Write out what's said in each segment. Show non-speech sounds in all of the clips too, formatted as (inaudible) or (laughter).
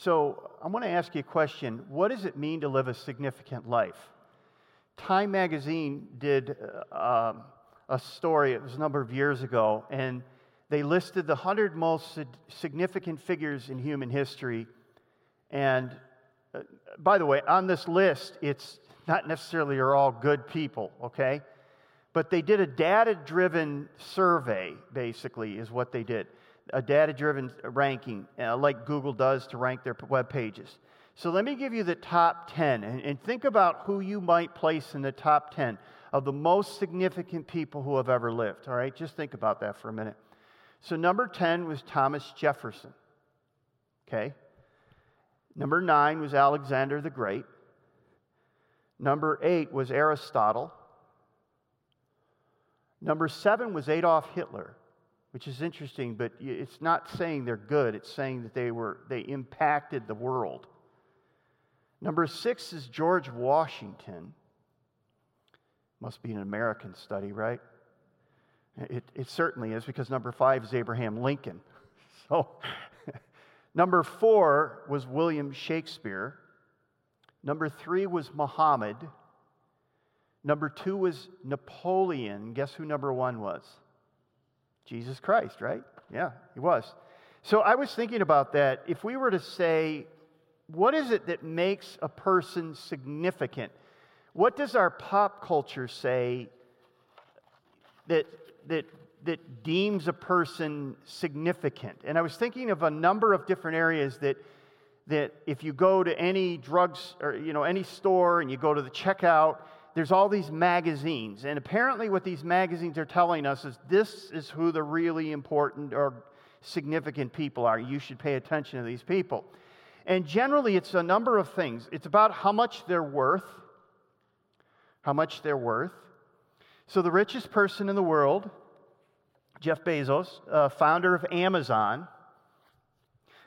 So I want to ask you a question. What does it mean to live a significant life? Time magazine did uh, a story, it was a number of years ago, and they listed the 100 most significant figures in human history. And uh, by the way, on this list, it's not necessarily are all good people, okay? But they did a data driven survey, basically, is what they did. A data driven ranking, uh, like Google does to rank their web pages. So let me give you the top 10 and, and think about who you might place in the top 10 of the most significant people who have ever lived. All right, just think about that for a minute. So, number 10 was Thomas Jefferson. Okay. Number nine was Alexander the Great. Number eight was Aristotle. Number seven was Adolf Hitler, which is interesting, but it's not saying they're good, it's saying that they, were, they impacted the world. Number six is George Washington. Must be an American study, right? It, it certainly is because number five is Abraham Lincoln. (laughs) So, (laughs) number four was William Shakespeare. Number three was Muhammad. Number two was Napoleon. Guess who number one was? Jesus Christ, right? Yeah, he was. So I was thinking about that. If we were to say, what is it that makes a person significant? What does our pop culture say that that, that deems a person significant. And I was thinking of a number of different areas that, that if you go to any drugs or you know any store and you go to the checkout, there's all these magazines. And apparently what these magazines are telling us is this is who the really important or significant people are. You should pay attention to these people. And generally it's a number of things. It's about how much they're worth, how much they're worth. So, the richest person in the world, Jeff Bezos, uh, founder of Amazon.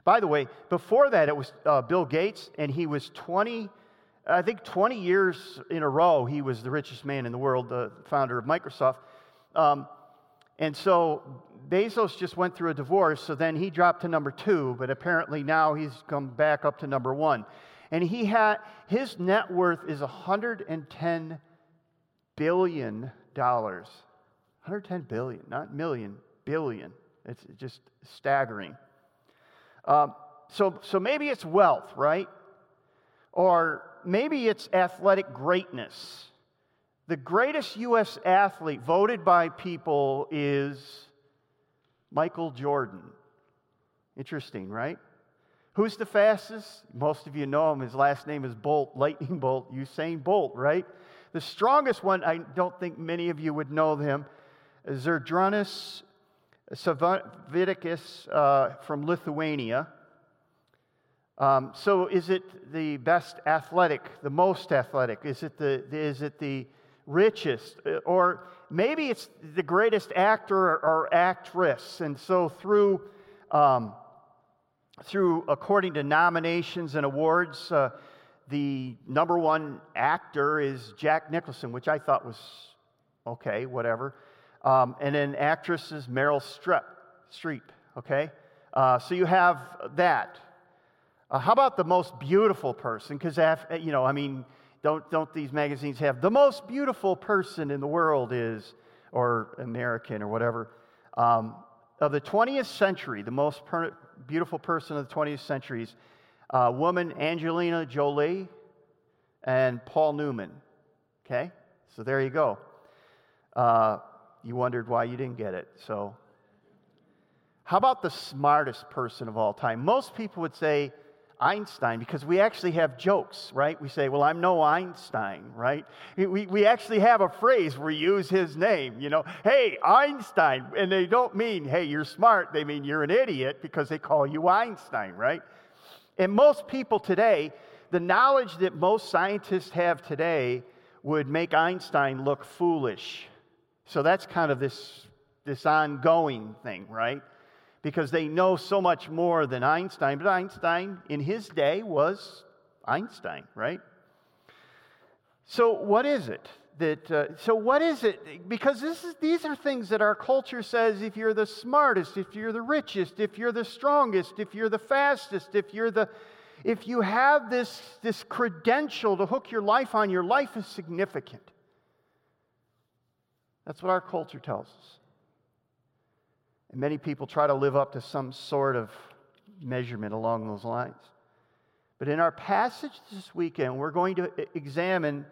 By the way, before that, it was uh, Bill Gates, and he was 20, I think 20 years in a row, he was the richest man in the world, the founder of Microsoft. Um, and so Bezos just went through a divorce, so then he dropped to number two, but apparently now he's come back up to number one. And he had his net worth is 110 billion dollars. 110 billion, not million, billion. It's just staggering. Um, so, so maybe it's wealth, right? Or maybe it's athletic greatness. The greatest U.S. athlete voted by people is Michael Jordan. Interesting, right? Who's the fastest? Most of you know him. His last name is Bolt, Lightning Bolt, Usain Bolt, right? The strongest one, I don't think many of you would know him, Zydrunas Savickas uh, from Lithuania. Um, so, is it the best athletic, the most athletic? Is it the, is it the richest? Or maybe it's the greatest actor or actress. And so, through, um, through according to nominations and awards, uh, the number one actor is Jack Nicholson, which I thought was okay, whatever. Um, and then actress is Meryl Streep, Streep okay? Uh, so you have that. Uh, how about the most beautiful person? Because, you know, I mean, don't, don't these magazines have the most beautiful person in the world is, or American or whatever? Um, of the 20th century, the most per- beautiful person of the 20th century is uh, woman Angelina Jolie and Paul Newman. Okay? So there you go. Uh, you wondered why you didn't get it. So, how about the smartest person of all time? Most people would say Einstein because we actually have jokes, right? We say, Well, I'm no Einstein, right? We, we actually have a phrase where we use his name, you know, hey, Einstein. And they don't mean, hey, you're smart. They mean you're an idiot because they call you Einstein, right? And most people today, the knowledge that most scientists have today would make Einstein look foolish. So that's kind of this, this ongoing thing, right? Because they know so much more than Einstein. But Einstein, in his day, was Einstein, right? So, what is it? that uh, so what is it because is, these are things that our culture says if you're the smartest if you're the richest if you're the strongest if you're the fastest if you're the if you have this, this credential to hook your life on, your life is significant. That's what our culture tells us. And many people try to live up to some sort of measurement along those lines. But in our passage this weekend, we're going to examine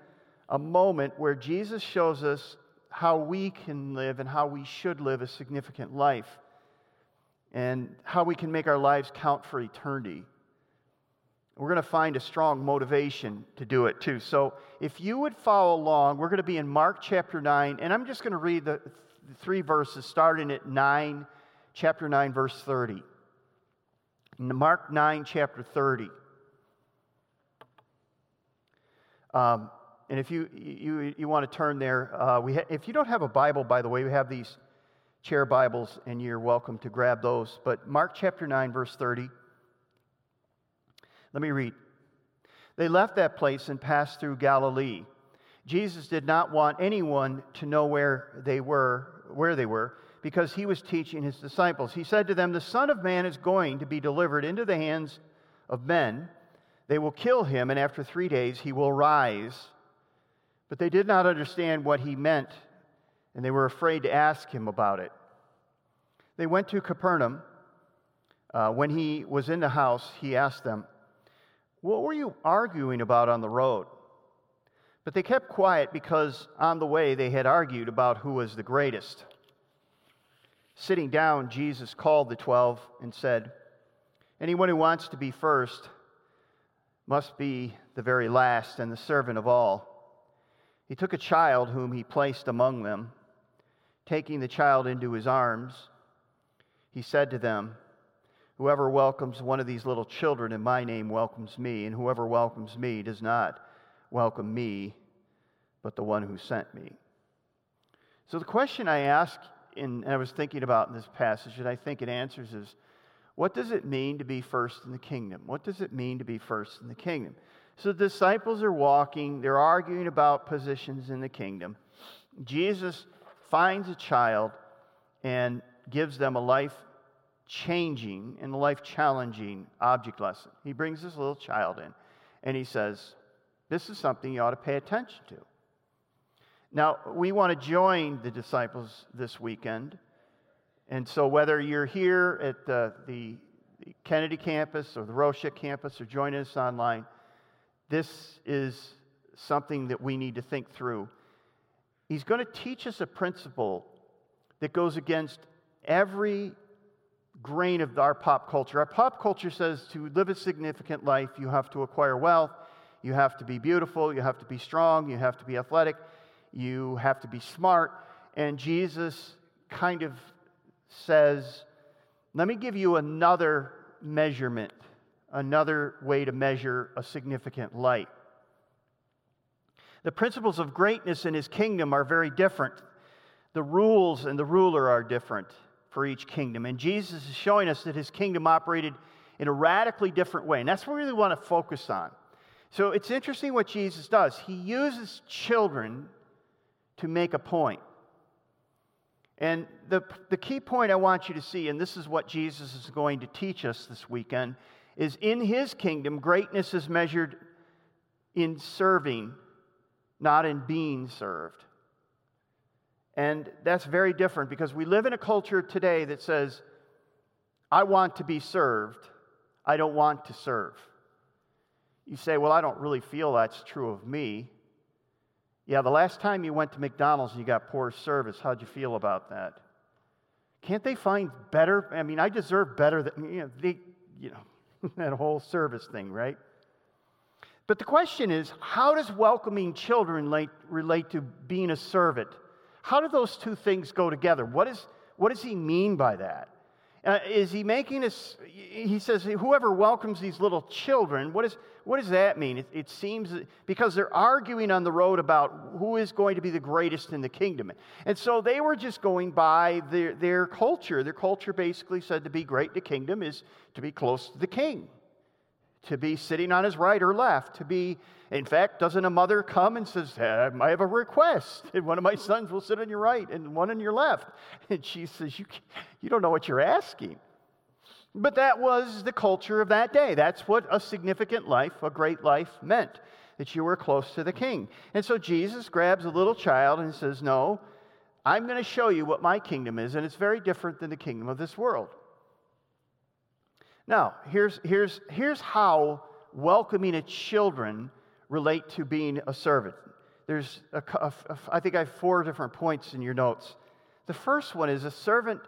a moment where Jesus shows us how we can live and how we should live a significant life and how we can make our lives count for eternity. We're going to find a strong motivation to do it too. So if you would follow along, we're going to be in Mark chapter 9, and I'm just going to read the three verses starting at 9, chapter 9, verse 30. Mark 9, chapter 30. Um, and if you, you, you want to turn there, uh, we ha- if you don't have a Bible, by the way, we have these chair Bibles, and you're welcome to grab those. But Mark chapter 9, verse 30. Let me read. They left that place and passed through Galilee. Jesus did not want anyone to know where they were, where they were, because he was teaching his disciples. He said to them, "The Son of Man is going to be delivered into the hands of men. They will kill him, and after 3 days he will rise." But they did not understand what he meant, and they were afraid to ask him about it. They went to Capernaum. Uh, when he was in the house, he asked them, what were you arguing about on the road? But they kept quiet because on the way they had argued about who was the greatest. Sitting down, Jesus called the twelve and said, Anyone who wants to be first must be the very last and the servant of all. He took a child whom he placed among them. Taking the child into his arms, he said to them, Whoever welcomes one of these little children in my name welcomes me, and whoever welcomes me does not welcome me, but the one who sent me. So, the question I ask, and I was thinking about in this passage, and I think it answers is what does it mean to be first in the kingdom? What does it mean to be first in the kingdom? So, the disciples are walking, they're arguing about positions in the kingdom. Jesus finds a child and gives them a life changing and life challenging object lesson. He brings this little child in and he says, This is something you ought to pay attention to. Now, we want to join the disciples this weekend. And so, whether you're here at the, the, Kennedy campus or the Rocha campus or joining us online, this is something that we need to think through. He's going to teach us a principle that goes against every grain of our pop culture. Our pop culture says to live a significant life, you have to acquire wealth, you have to be beautiful, you have to be strong, you have to be athletic, you have to be smart. And Jesus kind of says, let me give you another measurement, another way to measure a significant light. The principles of greatness in his kingdom are very different. The rules and the ruler are different for each kingdom. And Jesus is showing us that his kingdom operated in a radically different way. And that's what we really want to focus on. So it's interesting what Jesus does. He uses children to make a point. And the, the key point I want you to see, and this is what Jesus is going to teach us this weekend, is in his kingdom, greatness is measured in serving, not in being served. And that's very different because we live in a culture today that says, I want to be served, I don't want to serve. You say, Well, I don't really feel that's true of me. Yeah, the last time you went to McDonald's and you got poor service, how'd you feel about that? Can't they find better? I mean, I deserve better than, you know, they, you know, (laughs) that whole service thing, right? But the question is, how does welcoming children relate, relate to being a servant? How do those two things go together? What, is, what does he mean by that? Uh, is he making us, he says, whoever welcomes these little children, what, is, what does that mean? It, it seems because they're arguing on the road about who is going to be the greatest in the kingdom. And so they were just going by their, their culture. Their culture basically said to be great in the kingdom is to be close to the king to be sitting on his right or left, to be, in fact, doesn't a mother come and says, I have a request, and one of my sons will sit on your right and one on your left? And she says, You, you don't know what you're asking. But that was the culture of that day. That's what a significant life, a great life, meant that you were close to the king. And so Jesus grabs a little child and says, No, I'm going to show you what my kingdom is, and it's very different than the kingdom of this world. Now, here's, here's, here's how welcoming a children relate to being a servant. There's, a, a, a, I think I have four different points in your notes. The first one is a servant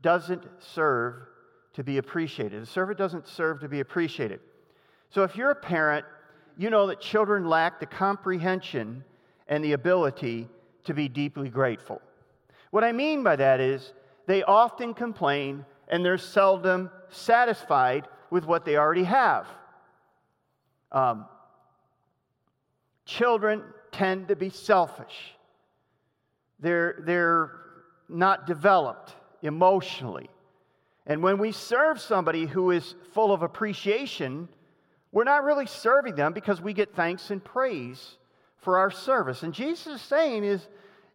doesn't serve to be appreciated. A servant doesn't serve to be appreciated. So if you're a parent, you know that children lack the comprehension and the ability to be deeply grateful. What I mean by that is they often complain and they're seldom satisfied with what they already have. Um, children tend to be selfish. They're, they're not developed emotionally. And when we serve somebody who is full of appreciation, we're not really serving them because we get thanks and praise for our service. And Jesus is saying is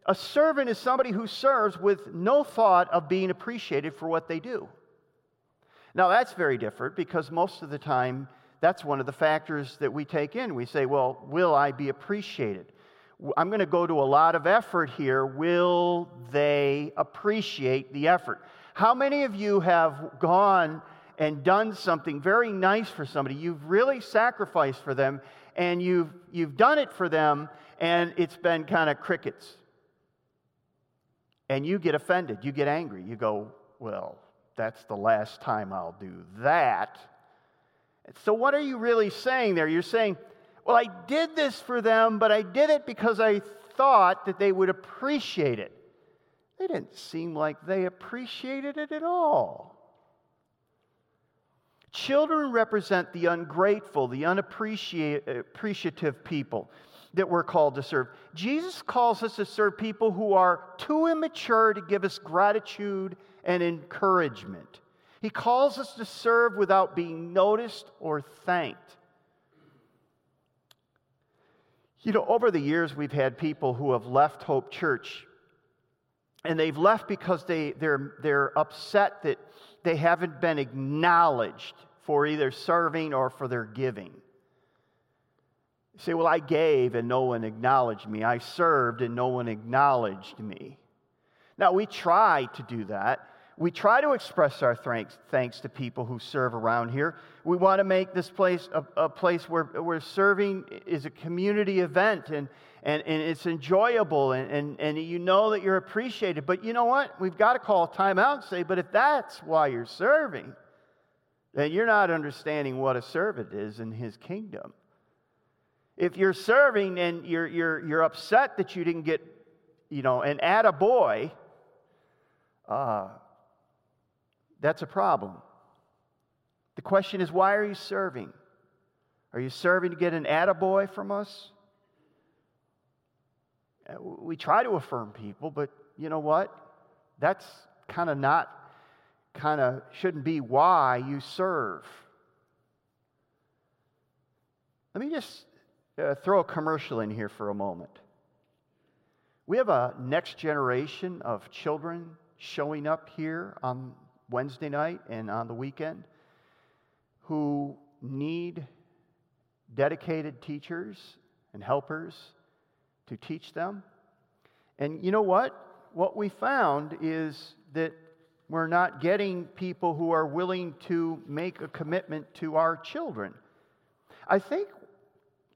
a servant is somebody who serves with no thought of being appreciated for what they do. Now that's very different because most of the time that's one of the factors that we take in. We say, well, will I be appreciated? I'm going to go to a lot of effort here. Will they appreciate the effort? How many of you have gone and done something very nice for somebody? You've really sacrificed for them and you've, you've done it for them and it's been kind of crickets. And you get offended, you get angry. You go, well, that's the last time I'll do that. So, what are you really saying there? You're saying, well, I did this for them, but I did it because I thought that they would appreciate it. They didn't seem like they appreciated it at all. Children represent the ungrateful, the unappreciative people that we're called to serve. Jesus calls us to serve people who are too immature to give us gratitude and encouragement. He calls us to serve without being noticed or thanked. You know, over the years, we've had people who have left Hope Church, and they've left because they, they're, they're upset that they haven't been acknowledged for either serving or for their giving. You say, Well, I gave and no one acknowledged me. I served and no one acknowledged me. Now, we try to do that we try to express our thanks, thanks to people who serve around here. We want to make this place a, a place where, where serving is a community event and, and, and it's enjoyable and, and, and you know that you're appreciated. But you know what? We've got to call a time out and say, but if that's why you're serving, then you're not understanding what a servant is in his kingdom. If you're serving and you're, you're, you're upset that you didn't get, you know, an attaboy, uh, that's a problem. The question is, why are you serving? Are you serving to get an attaboy from us? Uh, we try to affirm people, but you know what? That's kind of not, kind of shouldn't be why you serve. Let me just uh, throw a commercial in here for a moment. We have a next generation of children showing up here on Wednesday night and on the weekend who need dedicated teachers and helpers to teach them. And you know what? What we found is that we're not getting people who are willing to make a commitment to our children. I think,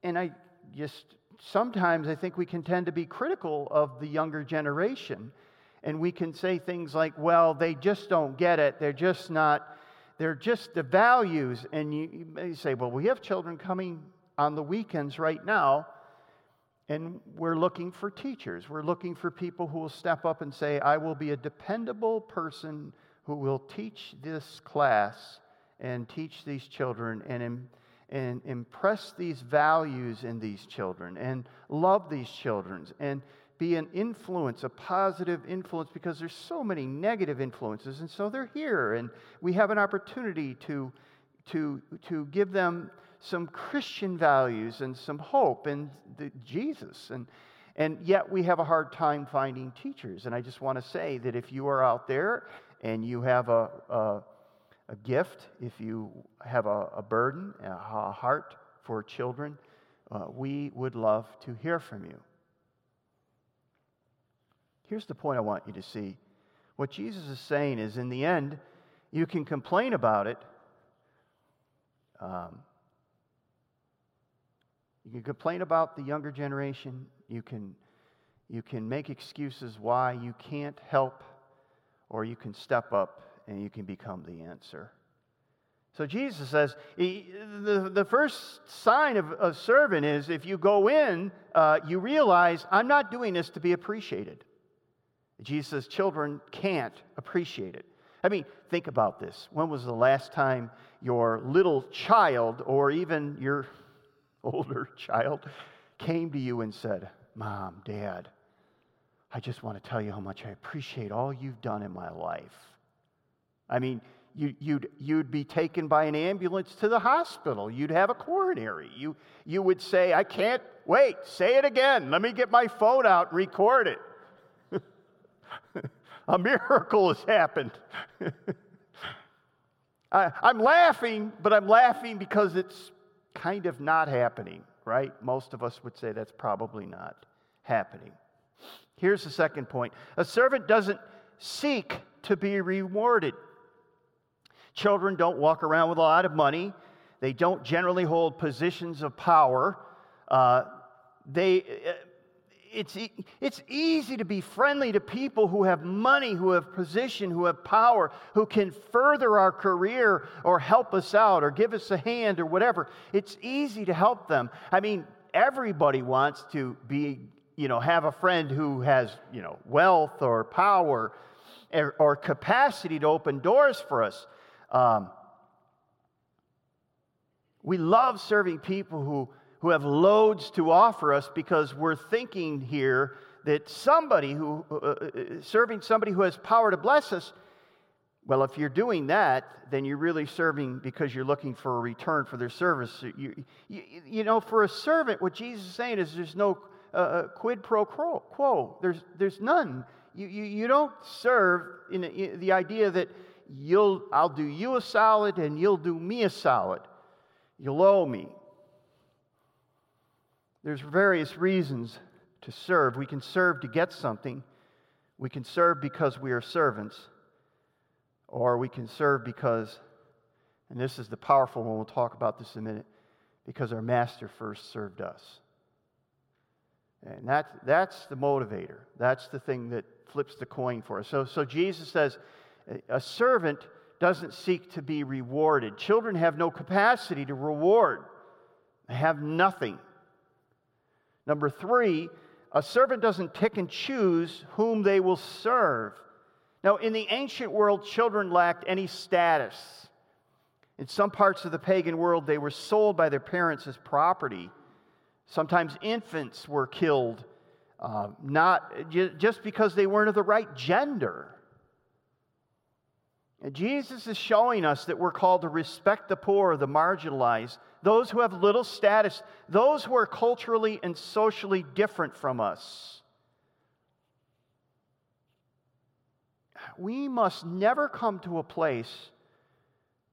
and I just sometimes I think we can tend to be critical of the younger generation and we can say things like, well, they just don't get it. They're just not, they're just the values. And you, you may say, well, we have children coming on the weekends right now, and we're looking for teachers. We're looking for people who will step up and say, I will be a dependable person who will teach this class and teach these children and, and impress these values in these children and love these children and be an influence, a positive influence, because there's so many negative influences. And so they're here, and we have an opportunity to, to, to give them some Christian values and some hope and the, Jesus. And, and yet we have a hard time finding teachers. And I just want to say that if you are out there and you have a, a, a gift, if you have a, a burden, a heart for children, uh, we would love to hear from you. Here's the point I want you to see. What Jesus is saying is, in the end, you can complain about it. Um, you can complain about the younger generation. You can, you can make excuses why you can't help, or you can step up and you can become the answer. So Jesus says he, the, the first sign of a servant is if you go in, uh, you realize I'm not doing this to be appreciated. Jesus says children can't appreciate it. I mean, think about this. When was the last time your little child or even your (laughs) older child came to you and said, Mom, Dad, I just want to tell you how much I appreciate all you've done in my life? I mean, you, you'd, you'd be taken by an ambulance to the hospital. You'd have a coronary. You, you would say, I can't wait, say it again. Let me get my phone out and record it. (laughs) a miracle has happened. (laughs) I, I'm laughing, but I'm laughing because it's kind of not happening, right? Most of us would say that's probably not happening. Here's the second point a servant doesn't seek to be rewarded. Children don't walk around with a lot of money, they don't generally hold positions of power. Uh, they, it's, it's easy to be friendly to people who have money, who have position, who have power, who can further our career or help us out or give us a hand or whatever. It's easy to help them. I mean, everybody wants to be, you know, have a friend who has, you know, wealth or power or, or capacity to open doors for us. Um, we love serving people who who have loads to offer us because we're thinking here that somebody who, uh, uh, serving somebody who has power to bless us, well, if you're doing that, then you're really serving because you're looking for a return for their service. You, you, you know, for a servant, what Jesus is saying is there's no uh, uh quid pro quo. There's, there's none. You, you, you don't serve in, in the idea that you'll, I'll do you a solid and you'll do me a solid. You'll owe me. There's various reasons to serve. We can serve to get something. We can serve because we are servants. Or we can serve because, and this is the powerful one, we'll talk about this in a minute, because our master first served us. And that, that's the motivator. That's the thing that flips the coin for us. So, so Jesus says a servant doesn't seek to be rewarded. Children have no capacity to reward, they have nothing. Number three, a servant doesn't pick and choose whom they will serve. Now, in the ancient world, children lacked any status. In some parts of the pagan world, they were sold by their parents as property. Sometimes infants were killed, uh, not just because they weren't of the right gender. And Jesus is showing us that we're called to respect the poor, the marginalized, those who have little status, those who are culturally and socially different from us. We must never come to a place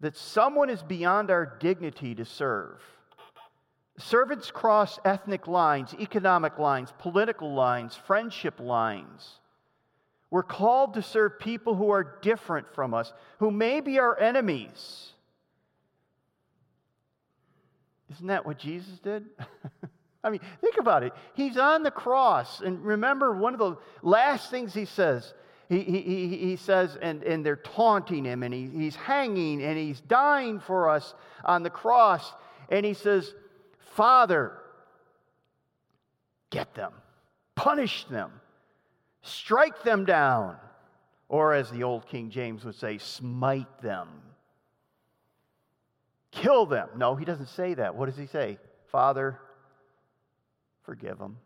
that someone is beyond our dignity to serve. Servants cross ethnic lines, economic lines, political lines, friendship lines. We're called to serve people who are different from us, who may be our enemies. Isn't that what Jesus did? (laughs) I mean, think about it. He's on the cross. And remember, one of the last things he says, he, he, he says, and, and they're taunting him, and he, he's hanging, and he's dying for us on the cross. And he says, Father, get them, punish them, strike them down. Or as the old King James would say, smite them kill them. No, he doesn't say that. What does he say? Father, forgive them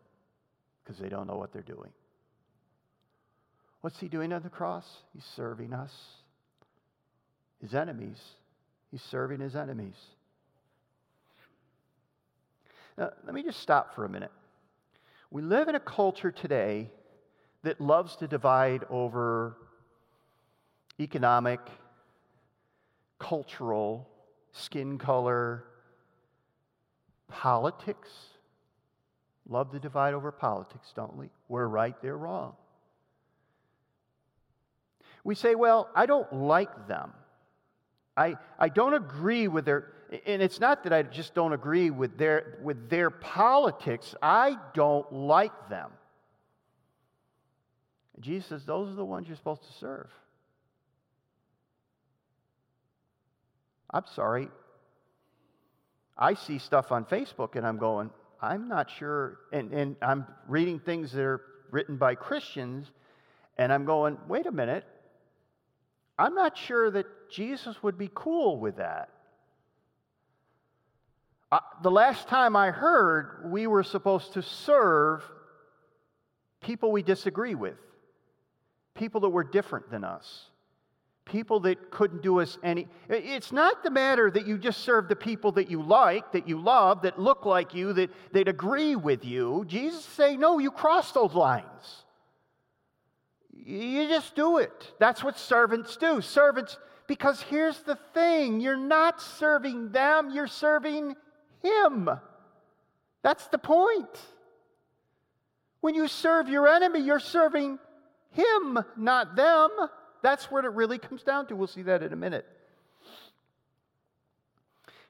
because they don't know what they're doing. What's he doing on the cross? He's serving us, his enemies. He's serving his enemies. Now, let me just stop for a minute. We live in a culture today that loves to divide over economic, cultural, skin color, politics. Love to divide over politics, don't we? We're right, they're wrong. We say, well, I don't like them. I, I don't agree with their, and it's not that I just don't agree with their, with their politics, I don't like them. Jesus says, those are the ones you're supposed to serve. I'm sorry. I see stuff on Facebook and I'm going, I'm not sure. And, and I'm reading things that are written by Christians and I'm going, wait a minute. I'm not sure that Jesus would be cool with that. Uh, the last time I heard, we were supposed to serve people we disagree with, people that were different than us people that couldn't do us any. It's not the matter that you just serve the people that you like, that you love, that look like you, that, that agree with you. Jesus say, no, you cross those lines. You just do it. That's what servants do. Servants, because here's the thing you're not serving them, you're serving Him. That's the point. When you serve your enemy, you're serving Him, not them. That's what it really comes down to. We'll see that in a minute.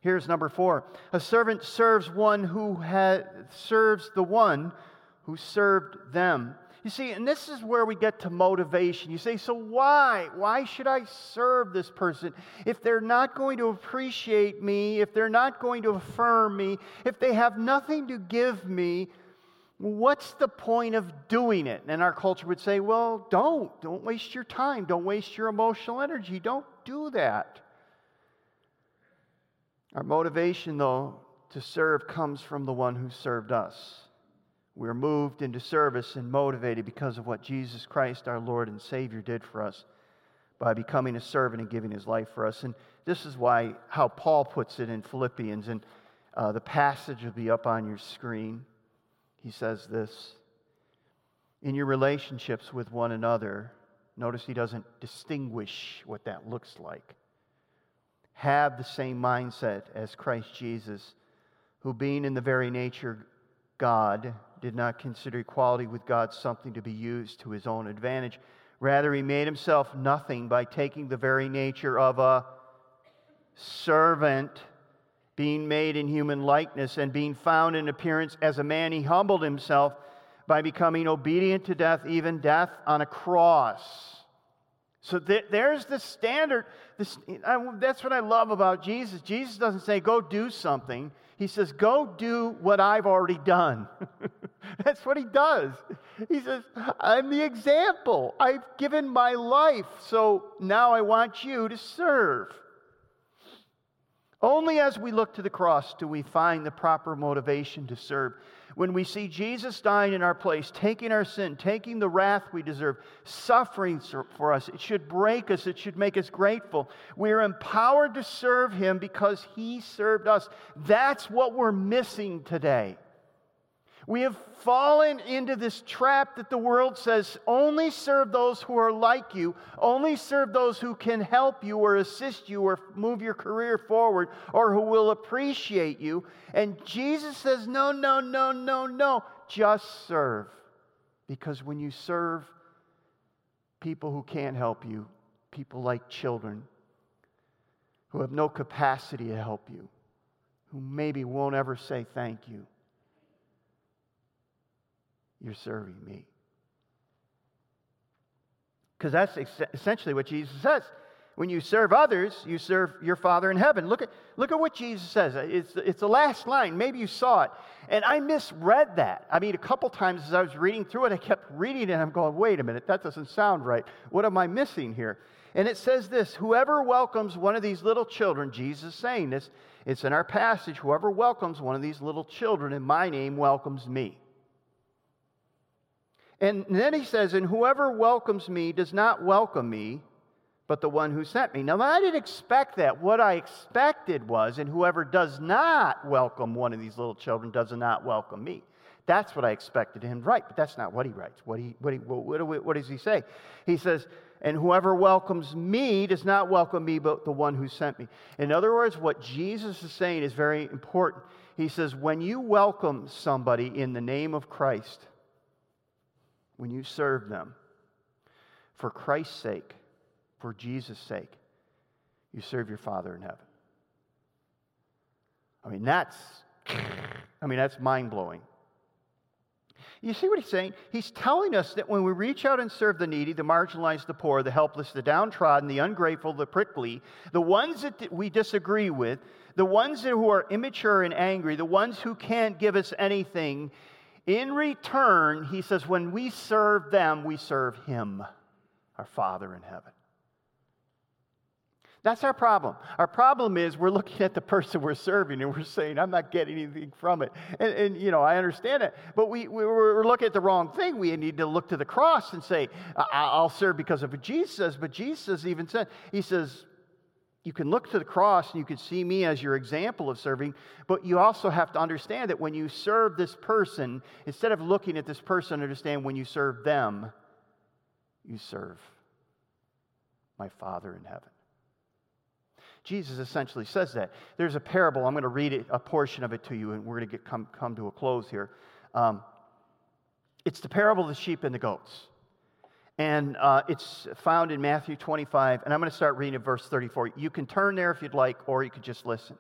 Here's number four. A servant serves one who serves the one who served them. You see, and this is where we get to motivation. You say, so why? Why should I serve this person? If they're not going to appreciate me, if they're not going to affirm me, if they have nothing to give me, what's the point of doing it? And our culture would say, well, don't. Don't waste your time. Don't waste your emotional energy. Don't do that. Our motivation, though, to serve comes from the one who served us. We're moved into service and motivated because of what Jesus Christ, our Lord and Savior, did for us by becoming a servant and giving his life for us. And this is why, how Paul puts it in Philippians, and uh, the passage will be up on your screen he says this in your relationships with one another. Notice he doesn't distinguish what that looks like. Have the same mindset as Christ Jesus, who, being in the very nature God, did not consider equality with God something to be used to his own advantage. Rather, he made himself nothing by taking the very nature of a servant being made in human likeness and being found in appearance as a man, he humbled himself by becoming obedient to death, even death on a cross. So th- there's the standard. This, I, that's what I love about Jesus. Jesus doesn't say, go do something. He says, go do what I've already done. (laughs) that's what he does. He says, I'm the example. I've given my life. So now I want you to serve. Only as we look to the cross do we find the proper motivation to serve. When we see Jesus dying in our place, taking our sin, taking the wrath we deserve, suffering for us, it should break us, it should make us grateful. We are empowered to serve Him because He served us. That's what we're missing today. We have fallen into this trap that the world says only serve those who are like you, only serve those who can help you or assist you or move your career forward or who will appreciate you. And Jesus says, no, no, no, no, no, just serve. Because when you serve people who can't help you, people like children who have no capacity to help you, who maybe won't ever say thank you you're serving me. Because that's essentially what Jesus says. When you serve others, you serve your Father in heaven. Look at, look at what Jesus says. It's, it's the last line. Maybe you saw it. And I misread that. I mean, a couple times as I was reading through it, I kept reading it and I'm going, wait a minute, that doesn't sound right. What am I missing here? And it says this Whoever welcomes one of these little children, Jesus is saying this, it's in our passage, whoever welcomes one of these little children in my name welcomes me. And then he says, And whoever welcomes me does not welcome me, but the one who sent me. Now, I didn't expect that. What I expected was, and whoever does not welcome one of these little children does not welcome me. That's what I expected him to write, but that's not what he writes. What, he, what, he, what, what, what does he say? He says, And whoever welcomes me does not welcome me, but the one who sent me. In other words, what Jesus is saying is very important. He says, When you welcome somebody in the name of Christ, when you serve them, for Christ's sake, for Jesus' sake, you serve your Father in heaven. I mean, that's, I mean, that's mind blowing. You see what he's saying? He's telling us that when we reach out and serve the needy, the marginalized, the poor, the helpless, the downtrodden, the ungrateful, the prickly, the ones that we disagree with, the ones who are immature and angry, the ones who can't give us anything, in return, he says, when we serve them, we serve him, our Father in heaven. That's our problem. Our problem is we're looking at the person we're serving and we're saying, I'm not getting anything from it. And, and you know, I understand it, but we, we, are looking at the wrong thing. We need to look to the cross and say, I'll serve because of what Jesus says. But Jesus even said, He says, you can look to the cross and you can see me as your example of serving, but you also have to understand that when you serve this person, instead of looking at this person, understand when you serve them, you serve my Father in heaven. Jesus essentially says that. There's a parable. I'm going to read a portion of it to you, and we're going to get, come, come to a close here. Um, it's the parable of the sheep and the goats. And uh, it's found in Matthew 25, and I'm going to start reading at verse 34. You can turn there if you'd like, or you could just listen.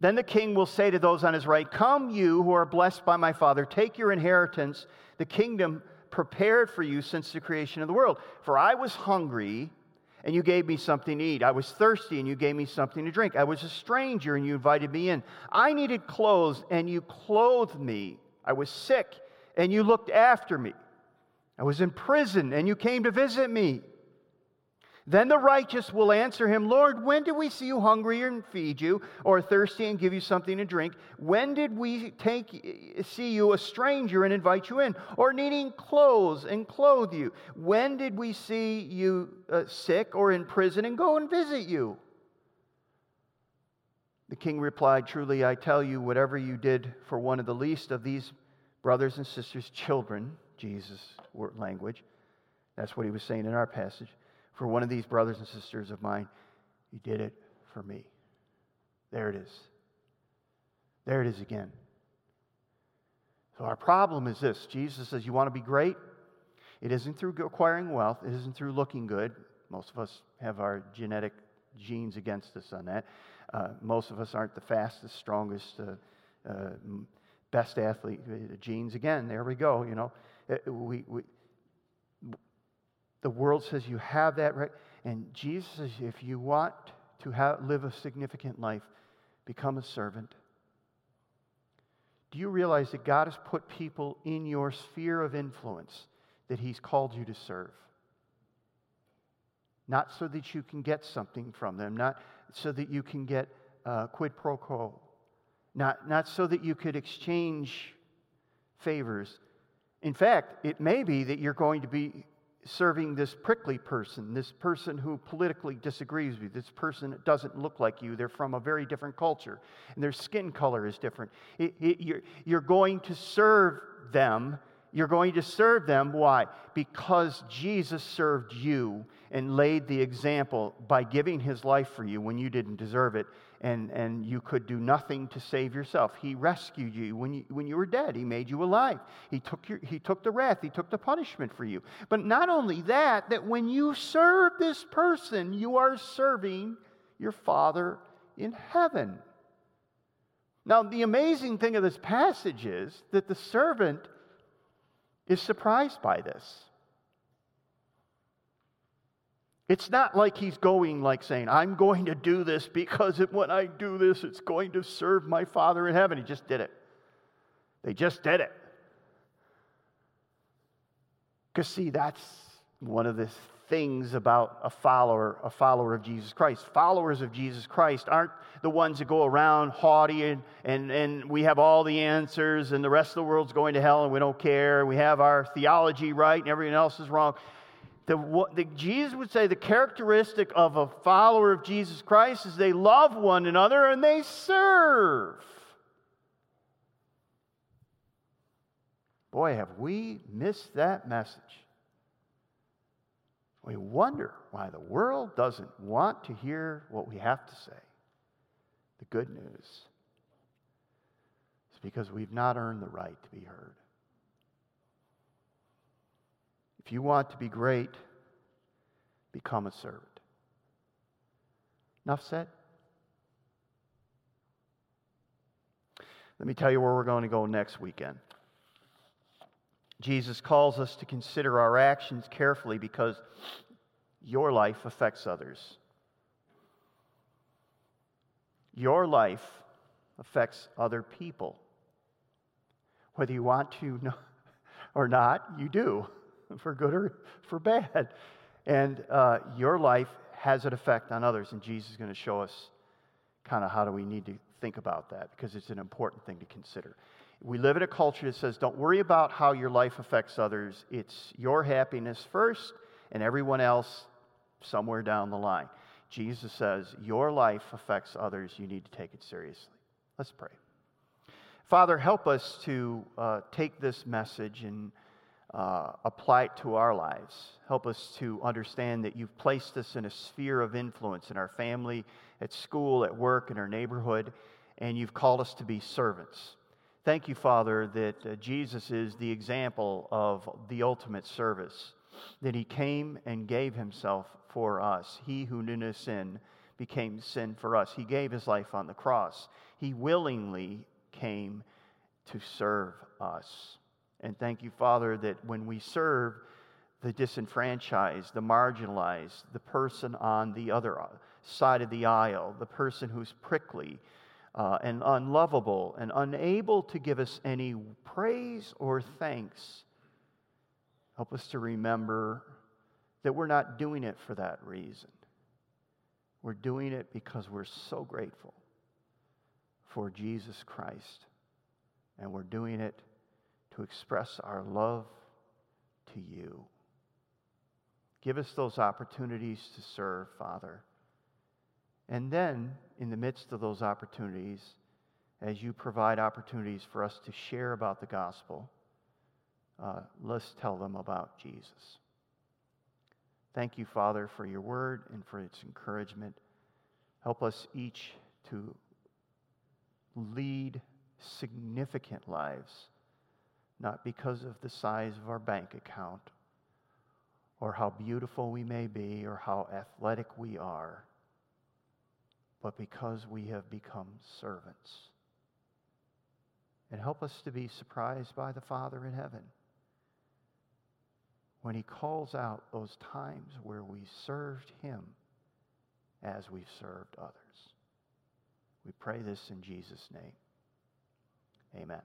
Then the king will say to those on his right, Come, you who are blessed by my Father, take your inheritance, the kingdom prepared for you since the creation of the world. For I was hungry and you gave me something to eat. I was thirsty and you gave me something to drink. I was a stranger and you invited me in. I needed clothes and you clothed me. I was sick and you looked after me. I was in prison and you came to visit me. Then the righteous will answer him, Lord, when did we see you hungry and feed you, or thirsty and give you something to drink? When did we take, see you a stranger and invite you in, or needing clothes and clothe you? When did we see you uh, sick or in prison and go and visit you? The king replied, Truly I tell you, whatever you did for one of the least of these brothers and sisters' children, Jesus' language, that's what he was saying in our passage for one of these brothers and sisters of mine. You did it for me. There it is. There it is again. So, our problem is this Jesus says, You want to be great? It isn't through acquiring wealth, it isn't through looking good. Most of us have our genetic genes against us on that. Uh, most of us aren't the fastest, strongest, uh, uh, best athlete. Genes, again, there we go. You know, uh, we, we, the world says you have that right. And Jesus says, if you want to have, live a significant life, become a servant. Do you realize that God has put people in your sphere of influence that He's called you to serve? Not so that you can get something from them, not so that you can get uh, quid pro quo, not, not so that you could exchange favors. In fact, it may be that you're going to be serving this prickly person, this person who politically disagrees with you, this person that doesn't look like you. They're from a very different culture, and their skin color is different. It, it, you're, you're going to serve them. You're going to serve them. Why? Because Jesus served you and laid the example by giving his life for you when you didn't deserve it and, and you could do nothing to save yourself. He rescued you when, you when you were dead. He made you alive. He took, your, he took the wrath, He took the punishment for you. But not only that, that when you serve this person, you are serving your Father in heaven. Now, the amazing thing of this passage is that the servant is surprised by this. It's not like he's going like saying, I'm going to do this because (laughs) when I do this, it's going to serve my Father in heaven. He just did it. They just did it. Because, see, that's one of the things about a follower, a follower of Jesus Christ. Followers of Jesus Christ aren't the ones that go around haughty and, and, and we have all the answers and the rest of the world's going to hell and we don't care. We have our theology right and everyone else is wrong. The, the, Jesus would say the characteristic of a follower of Jesus Christ is they love one another and they serve. Boy, have we missed that message. We wonder why the world doesn't want to hear what we have to say. The good news is because we've not earned the right to be heard. If you want to be great, become a servant. Enough said? Let me tell you where we're going to go next weekend. Jesus calls us to consider our actions carefully because your life affects others. Your life affects other people. Whether you want to or not, you do, for good or for bad. And uh, your life has an effect on others, and Jesus is going to show us kind of how do we need to think about that because it's an important thing to consider. We live in a culture that says, don't worry about how your life affects others. It's your happiness first and everyone else somewhere down the line. Jesus says, your life affects others. You need to take it seriously. Let's pray. Father, help us to uh, take this message and uh, apply it to our lives. Help us to understand that you've placed us in a sphere of influence in our family, at school, at work, in our neighborhood, and you've called us to be servants. Thank you, Father, that uh, Jesus is the example of the ultimate service, that he came and gave himself for us. He who knew no sin became sin for us. He gave his life on the cross. He willingly came to serve us. And thank you, Father, that when we serve the disenfranchised, the marginalized, the person on the other side of the aisle, the person who's prickly, uh, and unlovable and unable to give us any praise or thanks. Help us to remember that we're not doing it for that reason. We're doing it because we're so grateful for Jesus Christ. And we're doing it to express our love to you. Give us those opportunities to serve, Father. And then, in the midst of those opportunities, as you provide opportunities for us to share about the gospel, uh, let's tell them about Jesus. Thank you, Father, for your word and for its encouragement. Help us each to lead significant lives, not because of the size of our bank account or how beautiful we may be or how athletic we are but because we have become servants. And help us to be surprised by the Father in heaven when he calls out those times where we served him as we've served others. We pray this in Jesus' name. Amen.